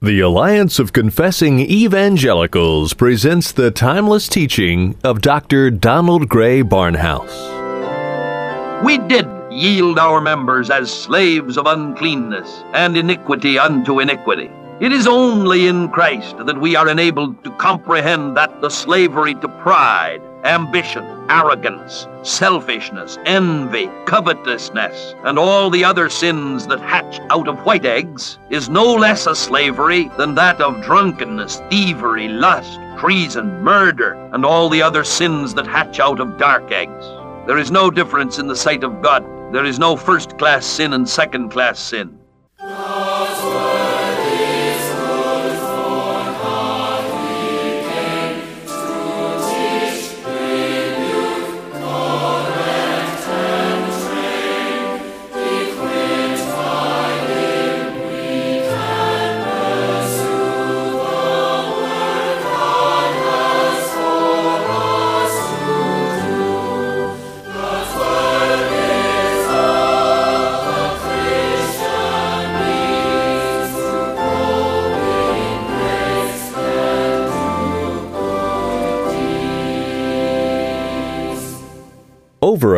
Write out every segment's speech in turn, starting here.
The Alliance of Confessing Evangelicals presents the timeless teaching of Dr. Donald Grey Barnhouse. We did yield our members as slaves of uncleanness and iniquity unto iniquity. It is only in Christ that we are enabled to comprehend that the slavery to pride, ambition, arrogance, selfishness, envy, covetousness, and all the other sins that hatch out of white eggs is no less a slavery than that of drunkenness, thievery, lust, treason, murder, and all the other sins that hatch out of dark eggs. There is no difference in the sight of God. There is no first class sin and second class sin.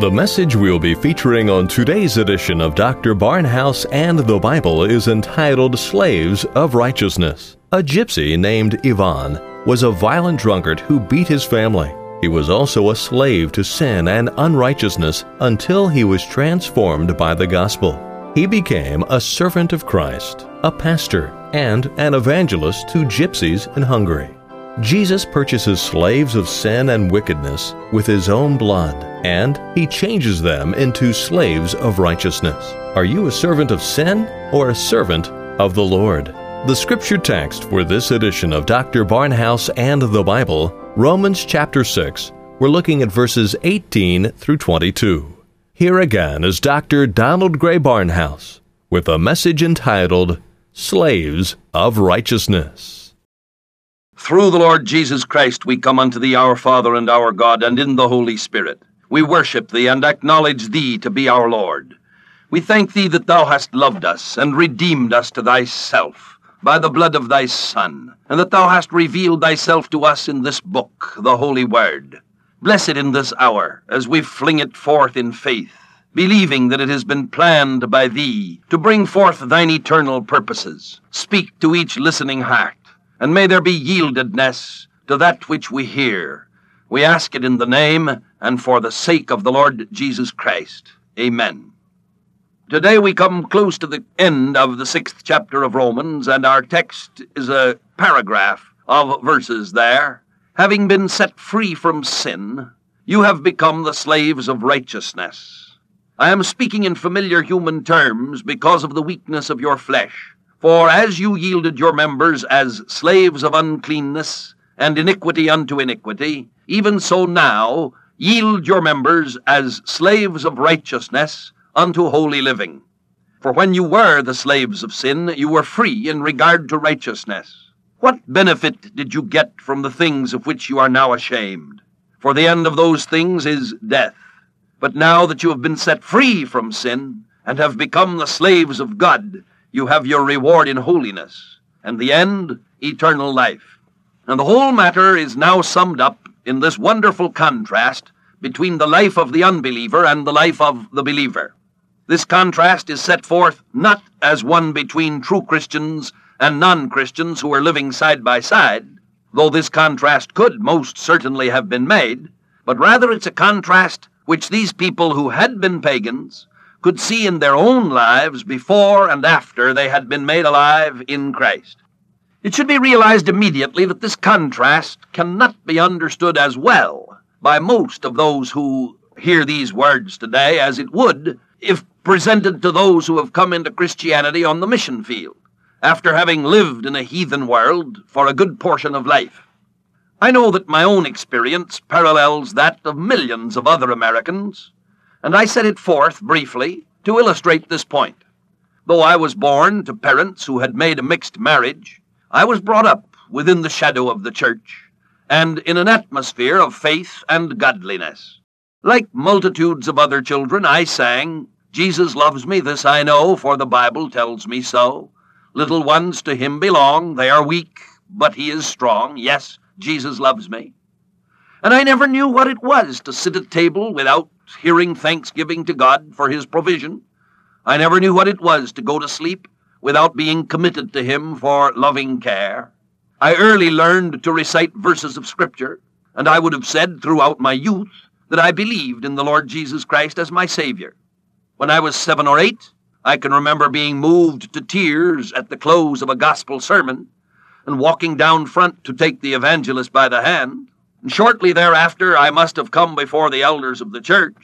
The message we'll be featuring on today's edition of Dr. Barnhouse and the Bible is entitled Slaves of Righteousness. A gypsy named Ivan was a violent drunkard who beat his family. He was also a slave to sin and unrighteousness until he was transformed by the gospel. He became a servant of Christ, a pastor, and an evangelist to gypsies in Hungary. Jesus purchases slaves of sin and wickedness with his own blood, and he changes them into slaves of righteousness. Are you a servant of sin or a servant of the Lord? The scripture text for this edition of Dr. Barnhouse and the Bible, Romans chapter 6, we're looking at verses 18 through 22. Here again is Dr. Donald Grey Barnhouse with a message entitled Slaves of Righteousness. Through the Lord Jesus Christ we come unto thee, our Father and our God, and in the Holy Spirit. We worship thee and acknowledge thee to be our Lord. We thank thee that thou hast loved us and redeemed us to thyself by the blood of thy Son, and that thou hast revealed thyself to us in this book, the Holy Word. Bless it in this hour as we fling it forth in faith, believing that it has been planned by thee to bring forth thine eternal purposes. Speak to each listening heart and may there be yieldedness to that which we hear. We ask it in the name and for the sake of the Lord Jesus Christ. Amen. Today we come close to the end of the sixth chapter of Romans, and our text is a paragraph of verses there. Having been set free from sin, you have become the slaves of righteousness. I am speaking in familiar human terms because of the weakness of your flesh. For as you yielded your members as slaves of uncleanness and iniquity unto iniquity, even so now yield your members as slaves of righteousness unto holy living. For when you were the slaves of sin, you were free in regard to righteousness. What benefit did you get from the things of which you are now ashamed? For the end of those things is death. But now that you have been set free from sin and have become the slaves of God, you have your reward in holiness, and the end, eternal life. And the whole matter is now summed up in this wonderful contrast between the life of the unbeliever and the life of the believer. This contrast is set forth not as one between true Christians and non Christians who are living side by side, though this contrast could most certainly have been made, but rather it's a contrast which these people who had been pagans could see in their own lives before and after they had been made alive in Christ. It should be realized immediately that this contrast cannot be understood as well by most of those who hear these words today as it would if presented to those who have come into Christianity on the mission field. after having lived in a heathen world for a good portion of life. I know that my own experience parallels that of millions of other Americans, and I set it forth briefly to illustrate this point. Though I was born to parents who had made a mixed marriage, I was brought up within the shadow of the church and in an atmosphere of faith and godliness. Like multitudes of other children, I sang, Jesus loves me, this I know, for the Bible tells me so. Little ones to him belong, they are weak, but he is strong. Yes, Jesus loves me. And I never knew what it was to sit at table without hearing thanksgiving to God for his provision. I never knew what it was to go to sleep without being committed to him for loving care. I early learned to recite verses of Scripture, and I would have said throughout my youth that I believed in the Lord Jesus Christ as my Savior. When I was seven or eight, I can remember being moved to tears at the close of a gospel sermon and walking down front to take the evangelist by the hand. Shortly thereafter, I must have come before the elders of the church,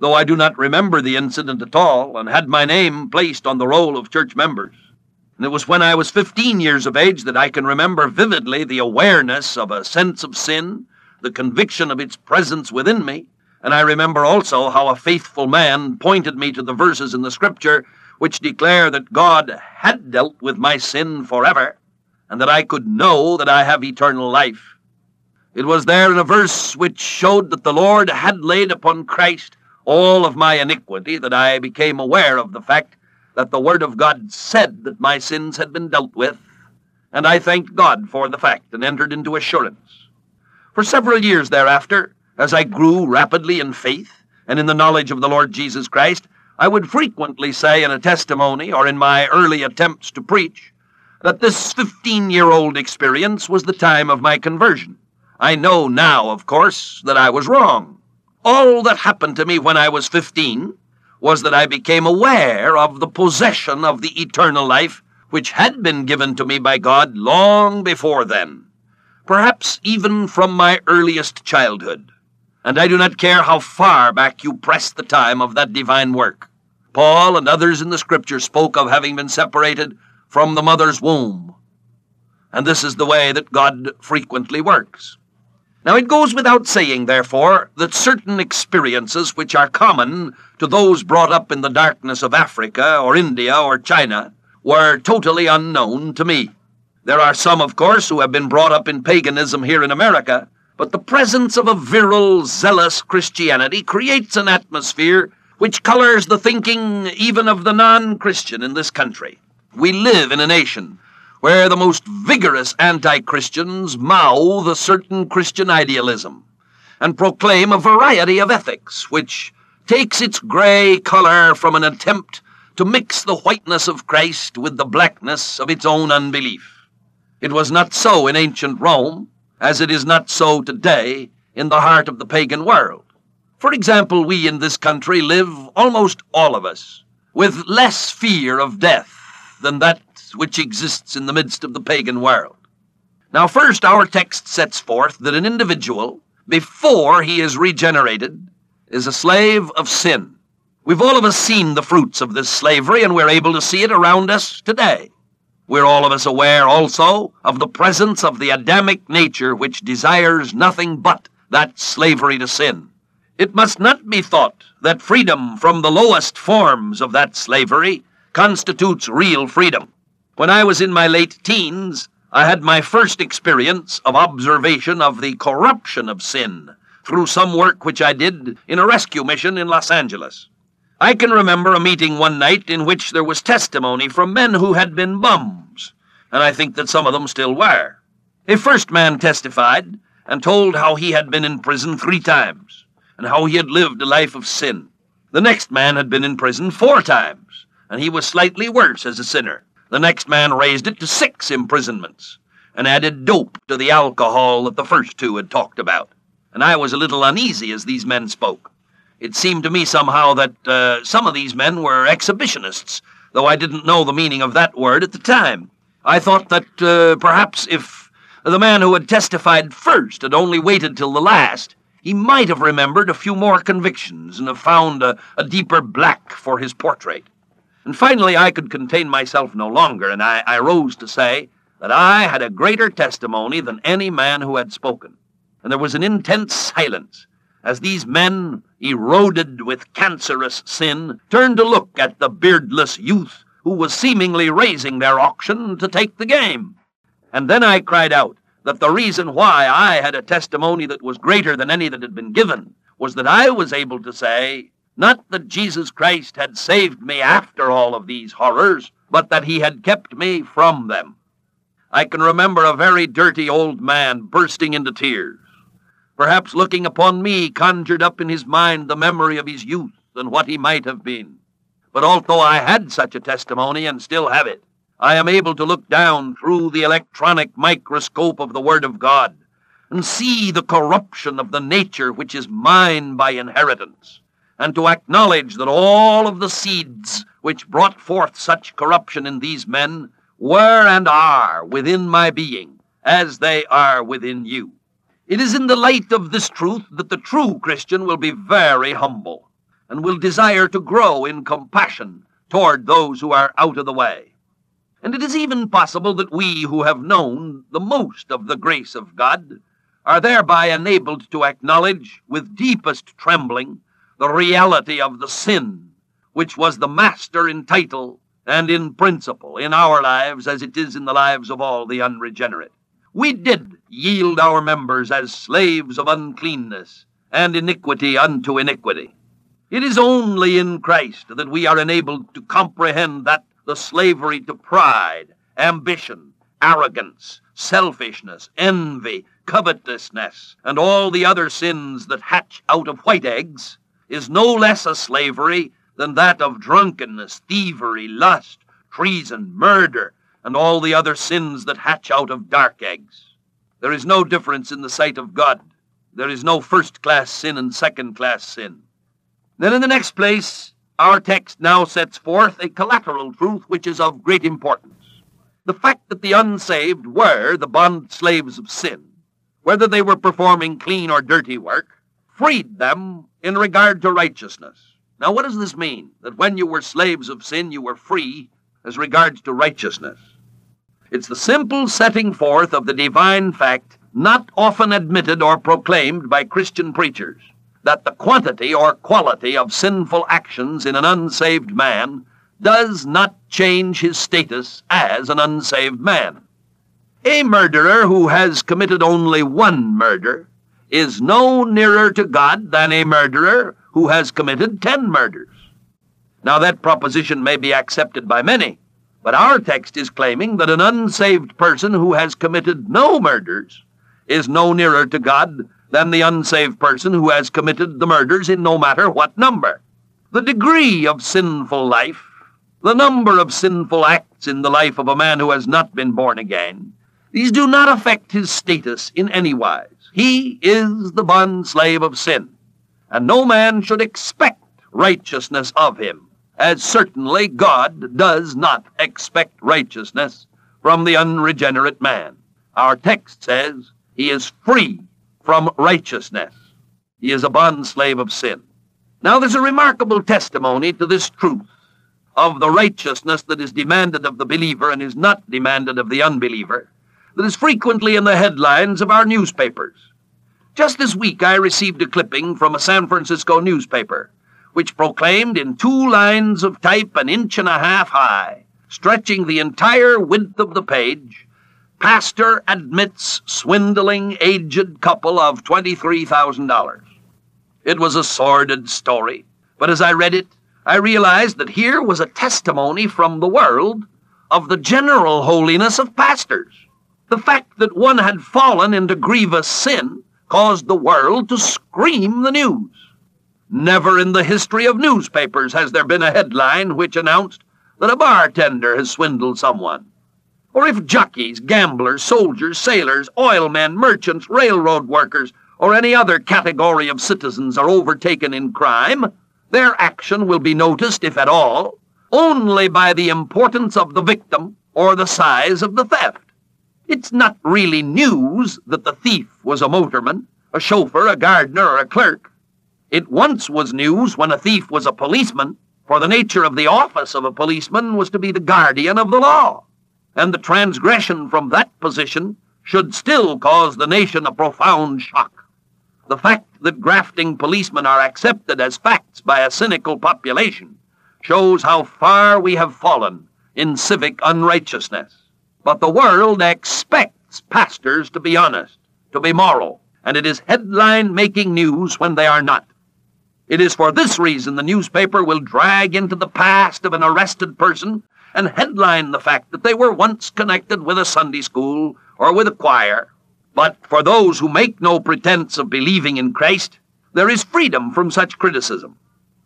though I do not remember the incident at all, and had my name placed on the roll of church members. And it was when I was 15 years of age that I can remember vividly the awareness of a sense of sin, the conviction of its presence within me, and I remember also how a faithful man pointed me to the verses in the Scripture which declare that God had dealt with my sin forever, and that I could know that I have eternal life. It was there in a verse which showed that the Lord had laid upon Christ all of my iniquity that I became aware of the fact that the Word of God said that my sins had been dealt with, and I thanked God for the fact and entered into assurance. For several years thereafter, as I grew rapidly in faith and in the knowledge of the Lord Jesus Christ, I would frequently say in a testimony or in my early attempts to preach that this 15 year old experience was the time of my conversion. I know now, of course, that I was wrong. All that happened to me when I was 15 was that I became aware of the possession of the eternal life which had been given to me by God long before then, perhaps even from my earliest childhood. And I do not care how far back you press the time of that divine work. Paul and others in the Scripture spoke of having been separated from the mother's womb. And this is the way that God frequently works. Now, it goes without saying, therefore, that certain experiences which are common to those brought up in the darkness of Africa or India or China were totally unknown to me. There are some, of course, who have been brought up in paganism here in America, but the presence of a virile, zealous Christianity creates an atmosphere which colors the thinking even of the non Christian in this country. We live in a nation where the most vigorous anti Christians mouth a certain Christian idealism and proclaim a variety of ethics which takes its gray color from an attempt to mix the whiteness of Christ with the blackness of its own unbelief. It was not so in ancient Rome, as it is not so today in the heart of the pagan world. For example, we in this country live, almost all of us, with less fear of death than that which exists in the midst of the pagan world. Now, first, our text sets forth that an individual, before he is regenerated, is a slave of sin. We've all of us seen the fruits of this slavery, and we're able to see it around us today. We're all of us aware also of the presence of the Adamic nature which desires nothing but that slavery to sin. It must not be thought that freedom from the lowest forms of that slavery constitutes real freedom. When I was in my late teens, I had my first experience of observation of the corruption of sin through some work which I did in a rescue mission in Los Angeles. I can remember a meeting one night in which there was testimony from men who had been bums, and I think that some of them still were. A first man testified and told how he had been in prison three times, and how he had lived a life of sin. The next man had been in prison four times, and he was slightly worse as a sinner. The next man raised it to six imprisonments and added dope to the alcohol that the first two had talked about. And I was a little uneasy as these men spoke. It seemed to me somehow that uh, some of these men were exhibitionists, though I didn't know the meaning of that word at the time. I thought that uh, perhaps if the man who had testified first had only waited till the last, he might have remembered a few more convictions and have found a, a deeper black for his portrait. And finally, I could contain myself no longer, and I, I rose to say that I had a greater testimony than any man who had spoken. And there was an intense silence as these men, eroded with cancerous sin, turned to look at the beardless youth who was seemingly raising their auction to take the game. And then I cried out that the reason why I had a testimony that was greater than any that had been given was that I was able to say, not that Jesus Christ had saved me after all of these horrors, but that he had kept me from them. I can remember a very dirty old man bursting into tears. Perhaps looking upon me conjured up in his mind the memory of his youth and what he might have been. But although I had such a testimony and still have it, I am able to look down through the electronic microscope of the Word of God and see the corruption of the nature which is mine by inheritance, and to acknowledge that all of the seeds which brought forth such corruption in these men were and are within my being, as they are within you. It is in the light of this truth that the true Christian will be very humble and will desire to grow in compassion toward those who are out of the way. And it is even possible that we who have known the most of the grace of God are thereby enabled to acknowledge with deepest trembling the reality of the sin which was the master in title and in principle in our lives as it is in the lives of all the unregenerate we did yield our members as slaves of uncleanness and iniquity unto iniquity. It is only in Christ that we are enabled to comprehend that the slavery to pride, ambition, arrogance, selfishness, envy, covetousness, and all the other sins that hatch out of white eggs is no less a slavery than that of drunkenness, thievery, lust, treason, murder, and all the other sins that hatch out of dark eggs. There is no difference in the sight of God. There is no first class sin and second class sin. Then, in the next place, our text now sets forth a collateral truth which is of great importance. The fact that the unsaved were the bond slaves of sin, whether they were performing clean or dirty work, freed them in regard to righteousness. Now, what does this mean? That when you were slaves of sin, you were free as regards to righteousness. It's the simple setting forth of the divine fact, not often admitted or proclaimed by Christian preachers, that the quantity or quality of sinful actions in an unsaved man does not change his status as an unsaved man. A murderer who has committed only one murder is no nearer to God than a murderer who has committed ten murders. Now, that proposition may be accepted by many, but our text is claiming that an unsaved person who has committed no murders is no nearer to God than the unsaved person who has committed the murders in no matter what number. The degree of sinful life, the number of sinful acts in the life of a man who has not been born again, these do not affect his status in any wise. He is the bond slave of sin, and no man should expect righteousness of him as certainly God does not expect righteousness from the unregenerate man. Our text says he is free from righteousness. He is a bondslave of sin. Now there's a remarkable testimony to this truth of the righteousness that is demanded of the believer and is not demanded of the unbeliever that is frequently in the headlines of our newspapers. Just this week I received a clipping from a San Francisco newspaper which proclaimed in two lines of type an inch and a half high, stretching the entire width of the page, Pastor admits swindling aged couple of $23,000. It was a sordid story, but as I read it, I realized that here was a testimony from the world of the general holiness of pastors. The fact that one had fallen into grievous sin caused the world to scream the news. Never in the history of newspapers has there been a headline which announced that a bartender has swindled someone. Or if jockeys, gamblers, soldiers, sailors, oilmen, merchants, railroad workers, or any other category of citizens are overtaken in crime, their action will be noticed, if at all, only by the importance of the victim or the size of the theft. It's not really news that the thief was a motorman, a chauffeur, a gardener, or a clerk. It once was news when a thief was a policeman, For the nature of the office of a policeman was to be the guardian of the law, and the transgression from that position should still cause the nation a profound shock. The fact that grafting policemen are accepted as facts by a cynical population shows how far we have fallen in civic unrighteousness. But the world expects pastors to be honest, to be moral, and it is headline making news when they are not. It is for this reason the newspaper will drag into the past of an arrested person and headline the fact that they were once connected with a Sunday school or with a choir. But for those who make no pretense of believing in Christ, there is freedom from such criticism.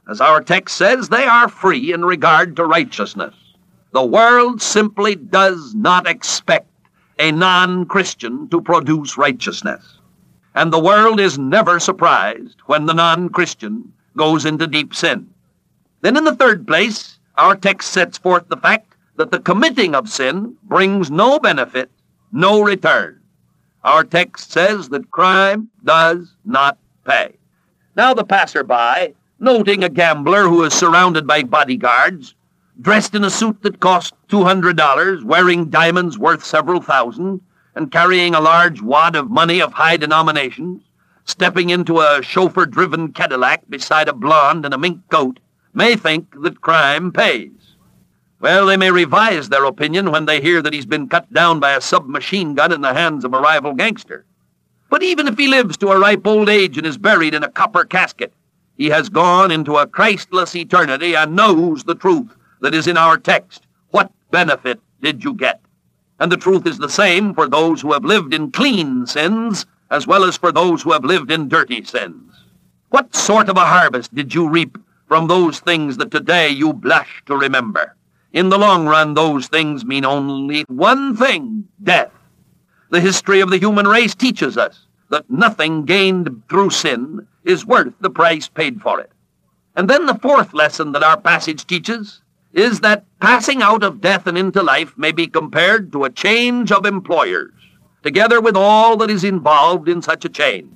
As our text says, they are free in regard to righteousness. The world simply does not expect a non Christian to produce righteousness and the world is never surprised when the non Christian goes into deep sin. Then, in the third place, our text sets forth the fact that the committing of sin brings no benefit, no return. Our text says that crime does not pay. Now, the passerby, noting a gambler who is surrounded by bodyguards, dressed in a suit that cost $200, wearing diamonds worth several thousand, and carrying a large wad of money of high denominations, stepping into a chauffeur driven Cadillac beside a blonde in a mink coat, may think that crime pays. Well, they may revise their opinion when they hear that he's been cut down by a submachine gun in the hands of a rival gangster. But even if he lives to a ripe old age and is buried in a copper casket, he has gone into a Christless eternity and knows the truth that is in our text. What benefit did you get? And the truth is the same for those who have lived in clean sins as well as for those who have lived in dirty sins. What sort of a harvest did you reap from those things that today you blush to remember? In the long run, those things mean only one thing death. The history of the human race teaches us that nothing gained through sin is worth the price paid for it. And then the fourth lesson that our passage teaches is that passing out of death and into life may be compared to a change of employers, together with all that is involved in such a change.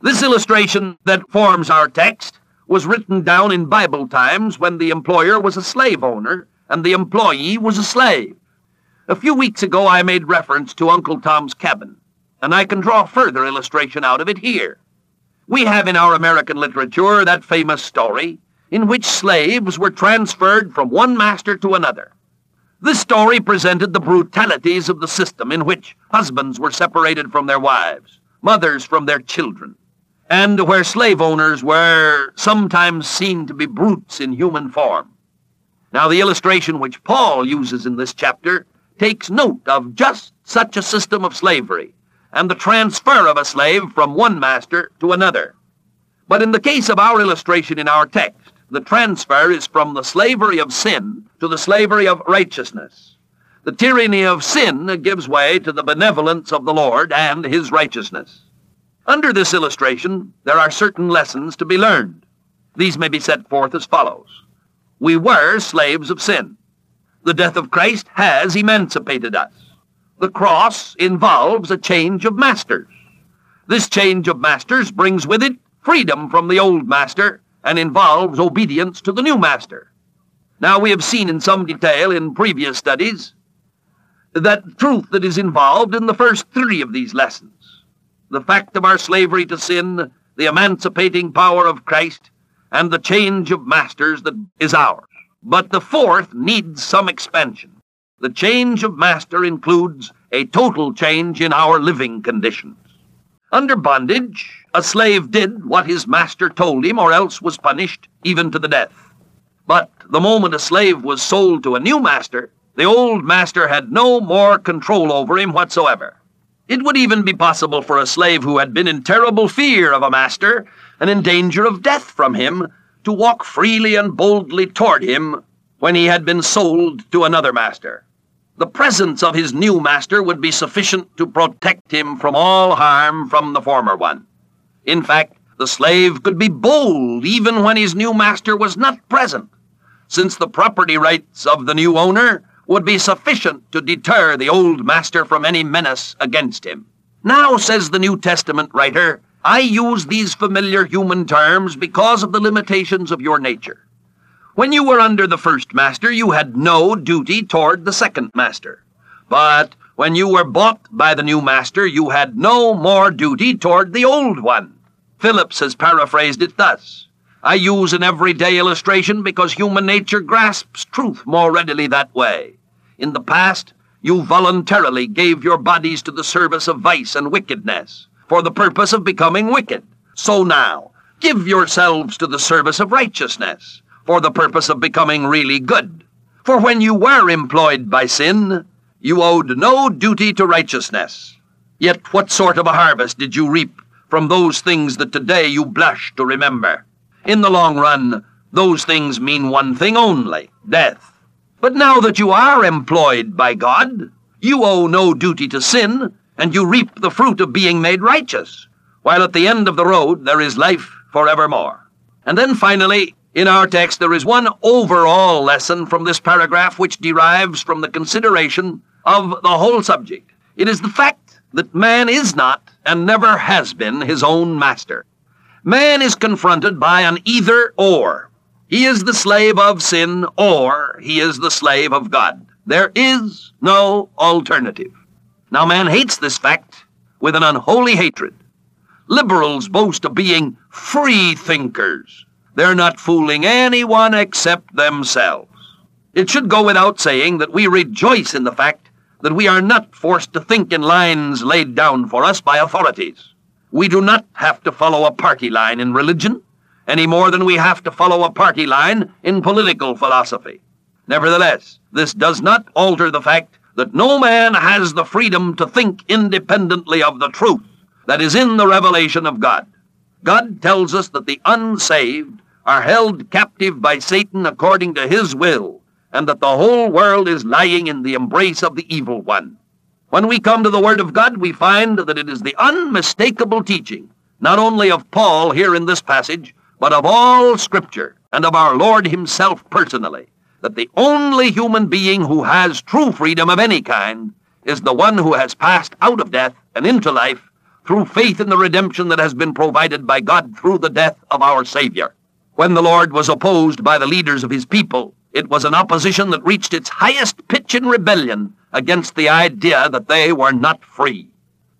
This illustration that forms our text was written down in Bible times when the employer was a slave owner and the employee was a slave. A few weeks ago I made reference to Uncle Tom's Cabin, and I can draw further illustration out of it here. We have in our American literature that famous story in which slaves were transferred from one master to another. This story presented the brutalities of the system in which husbands were separated from their wives, mothers from their children, and where slave owners were sometimes seen to be brutes in human form. Now, the illustration which Paul uses in this chapter takes note of just such a system of slavery and the transfer of a slave from one master to another. But in the case of our illustration in our text, the transfer is from the slavery of sin to the slavery of righteousness. The tyranny of sin gives way to the benevolence of the Lord and his righteousness. Under this illustration, there are certain lessons to be learned. These may be set forth as follows. We were slaves of sin. The death of Christ has emancipated us. The cross involves a change of masters. This change of masters brings with it freedom from the old master and involves obedience to the new master. Now, we have seen in some detail in previous studies that truth that is involved in the first three of these lessons the fact of our slavery to sin, the emancipating power of Christ, and the change of masters that is ours. But the fourth needs some expansion. The change of master includes a total change in our living conditions. Under bondage, a slave did what his master told him, or else was punished even to the death. But the moment a slave was sold to a new master, the old master had no more control over him whatsoever. It would even be possible for a slave who had been in terrible fear of a master and in danger of death from him to walk freely and boldly toward him when he had been sold to another master. The presence of his new master would be sufficient to protect him from all harm from the former one. In fact, the slave could be bold even when his new master was not present, since the property rights of the new owner would be sufficient to deter the old master from any menace against him. Now, says the New Testament writer, I use these familiar human terms because of the limitations of your nature. When you were under the first master, you had no duty toward the second master. But when you were bought by the new master, you had no more duty toward the old one. Phillips has paraphrased it thus I use an everyday illustration because human nature grasps truth more readily that way. In the past, you voluntarily gave your bodies to the service of vice and wickedness for the purpose of becoming wicked. So now, give yourselves to the service of righteousness for the purpose of becoming really good. For when you were employed by sin, you owed no duty to righteousness. Yet what sort of a harvest did you reap from those things that today you blush to remember? In the long run, those things mean one thing only death. But now that you are employed by God, you owe no duty to sin, and you reap the fruit of being made righteous, while at the end of the road there is life forevermore. And then finally, in our text, there is one overall lesson from this paragraph which derives from the consideration of the whole subject. It is the fact that man is not and never has been his own master. Man is confronted by an either or. He is the slave of sin, or he is the slave of God. There is no alternative. Now, man hates this fact with an unholy hatred. Liberals boast of being free thinkers. They're not fooling anyone except themselves. It should go without saying that we rejoice in the fact that we are not forced to think in lines laid down for us by authorities. We do not have to follow a party line in religion any more than we have to follow a party line in political philosophy. Nevertheless, this does not alter the fact that no man has the freedom to think independently of the truth that is in the revelation of God. God tells us that the unsaved are held captive by Satan according to his will, and that the whole world is lying in the embrace of the evil one. When we come to the Word of God, we find that it is the unmistakable teaching, not only of Paul here in this passage, but of all Scripture and of our Lord Himself personally, that the only human being who has true freedom of any kind is the one who has passed out of death and into life through faith in the redemption that has been provided by God through the death of our Savior. When the Lord was opposed by the leaders of his people, it was an opposition that reached its highest pitch in rebellion against the idea that they were not free.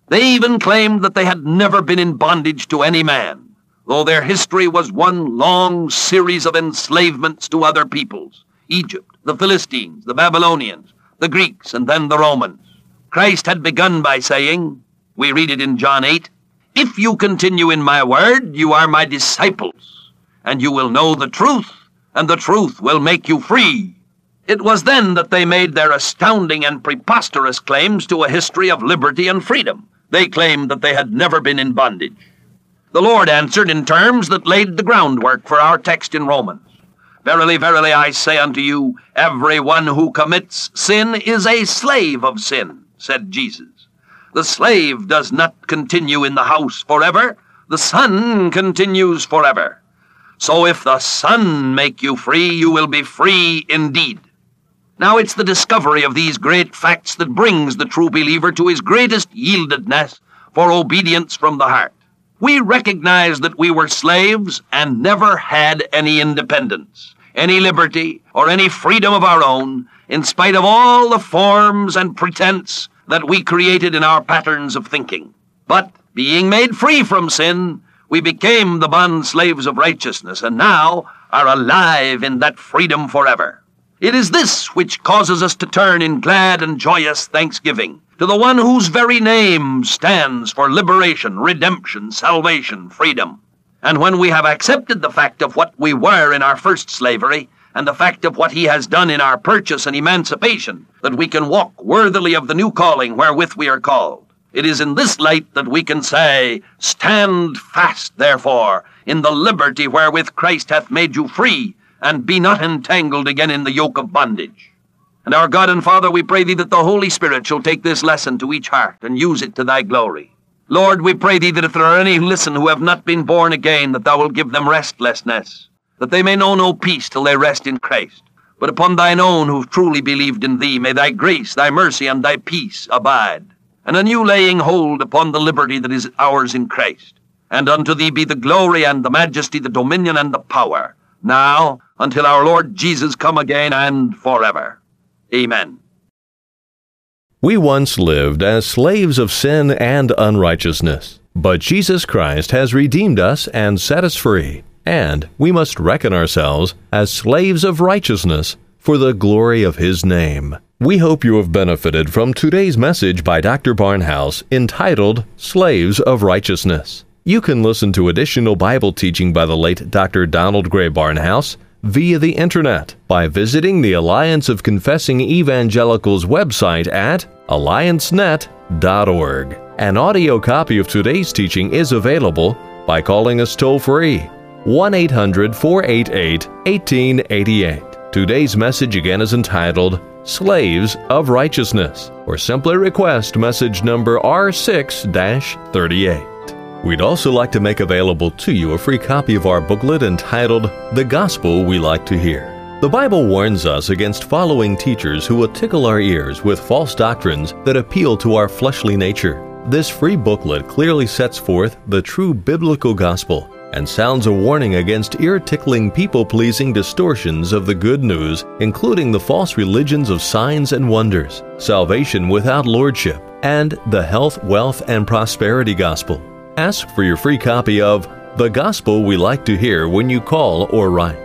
They even claimed that they had never been in bondage to any man though their history was one long series of enslavements to other peoples Egypt, the Philistines, the Babylonians, the Greeks, and then the Romans. Christ had begun by saying, we read it in John 8, If you continue in my word, you are my disciples, and you will know the truth, and the truth will make you free. It was then that they made their astounding and preposterous claims to a history of liberty and freedom. They claimed that they had never been in bondage. The Lord answered in terms that laid the groundwork for our text in Romans. Verily, verily, I say unto you, every one who commits sin is a slave of sin, said Jesus. The slave does not continue in the house forever, the son continues forever. So if the Son make you free, you will be free indeed. Now it's the discovery of these great facts that brings the true believer to his greatest yieldedness for obedience from the heart we recognize that we were slaves and never had any independence, any liberty, or any freedom of our own, in spite of all the forms and pretense that we created in our patterns of thinking. But being made free from sin, we became the bond slaves of righteousness, and now are alive in that freedom forever. It is this which causes us to turn in glad and joyous thanksgiving to the one whose very name stands for liberation, redemption, salvation, freedom. And when we have accepted the fact of what we were in our first slavery, and the fact of what he has done in our purchase and emancipation, that we can walk worthily of the new calling wherewith we are called. It is in this light that we can say, Stand fast, therefore, in the liberty wherewith Christ hath made you free, and be not entangled again in the yoke of bondage. And our God and Father, we pray thee that the Holy Spirit shall take this lesson to each heart and use it to thy glory. Lord, we pray thee that if there are any who listen who have not been born again, that thou wilt give them restlessness, that they may know no peace till they rest in Christ. But upon thine own who've truly believed in thee, may thy grace, thy mercy, and thy peace abide, and a new laying hold upon the liberty that is ours in Christ. And unto thee be the glory and the majesty, the dominion and the power, now, until our Lord Jesus come again and forever. Amen. We once lived as slaves of sin and unrighteousness, but Jesus Christ has redeemed us and set us free, and we must reckon ourselves as slaves of righteousness for the glory of His name. We hope you have benefited from today's message by Dr. Barnhouse entitled Slaves of Righteousness. You can listen to additional Bible teaching by the late Dr. Donald Grey Barnhouse via the internet by visiting the Alliance of Confessing Evangelicals website at alliancenet.org. An audio copy of today's teaching is available by calling us toll free 1 800 488 1888. Today's message again is entitled Slaves of Righteousness, or simply request message number R6 38. We'd also like to make available to you a free copy of our booklet entitled The Gospel We Like to Hear. The Bible warns us against following teachers who will tickle our ears with false doctrines that appeal to our fleshly nature. This free booklet clearly sets forth the true biblical gospel and sounds a warning against ear tickling, people pleasing distortions of the good news, including the false religions of signs and wonders, salvation without lordship, and the health, wealth, and prosperity gospel. Ask for your free copy of The Gospel We Like to Hear when you call or write.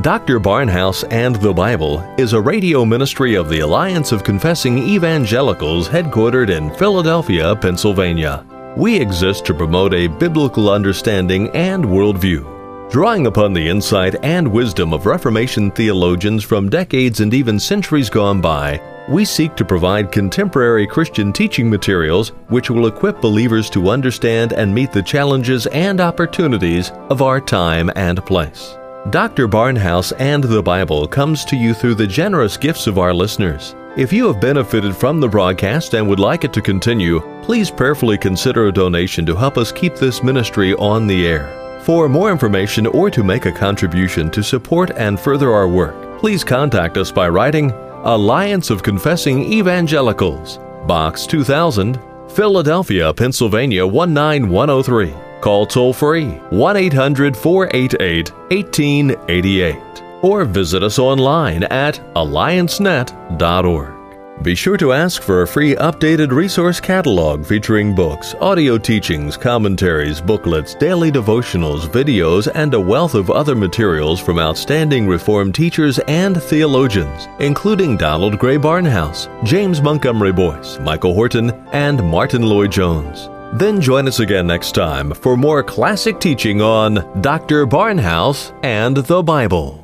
Dr. Barnhouse and the Bible is a radio ministry of the Alliance of Confessing Evangelicals headquartered in Philadelphia, Pennsylvania. We exist to promote a biblical understanding and worldview. Drawing upon the insight and wisdom of Reformation theologians from decades and even centuries gone by, we seek to provide contemporary Christian teaching materials which will equip believers to understand and meet the challenges and opportunities of our time and place. Dr. Barnhouse and the Bible comes to you through the generous gifts of our listeners. If you have benefited from the broadcast and would like it to continue, please prayerfully consider a donation to help us keep this ministry on the air. For more information or to make a contribution to support and further our work, please contact us by writing Alliance of Confessing Evangelicals, Box 2000, Philadelphia, Pennsylvania 19103. Call toll free 1 800 488 1888 or visit us online at alliancenet.org. Be sure to ask for a free updated resource catalog featuring books, audio teachings, commentaries, booklets, daily devotionals, videos, and a wealth of other materials from outstanding Reformed teachers and theologians, including Donald Grey Barnhouse, James Montgomery Boice, Michael Horton, and Martyn Lloyd-Jones. Then join us again next time for more classic teaching on Dr. Barnhouse and the Bible.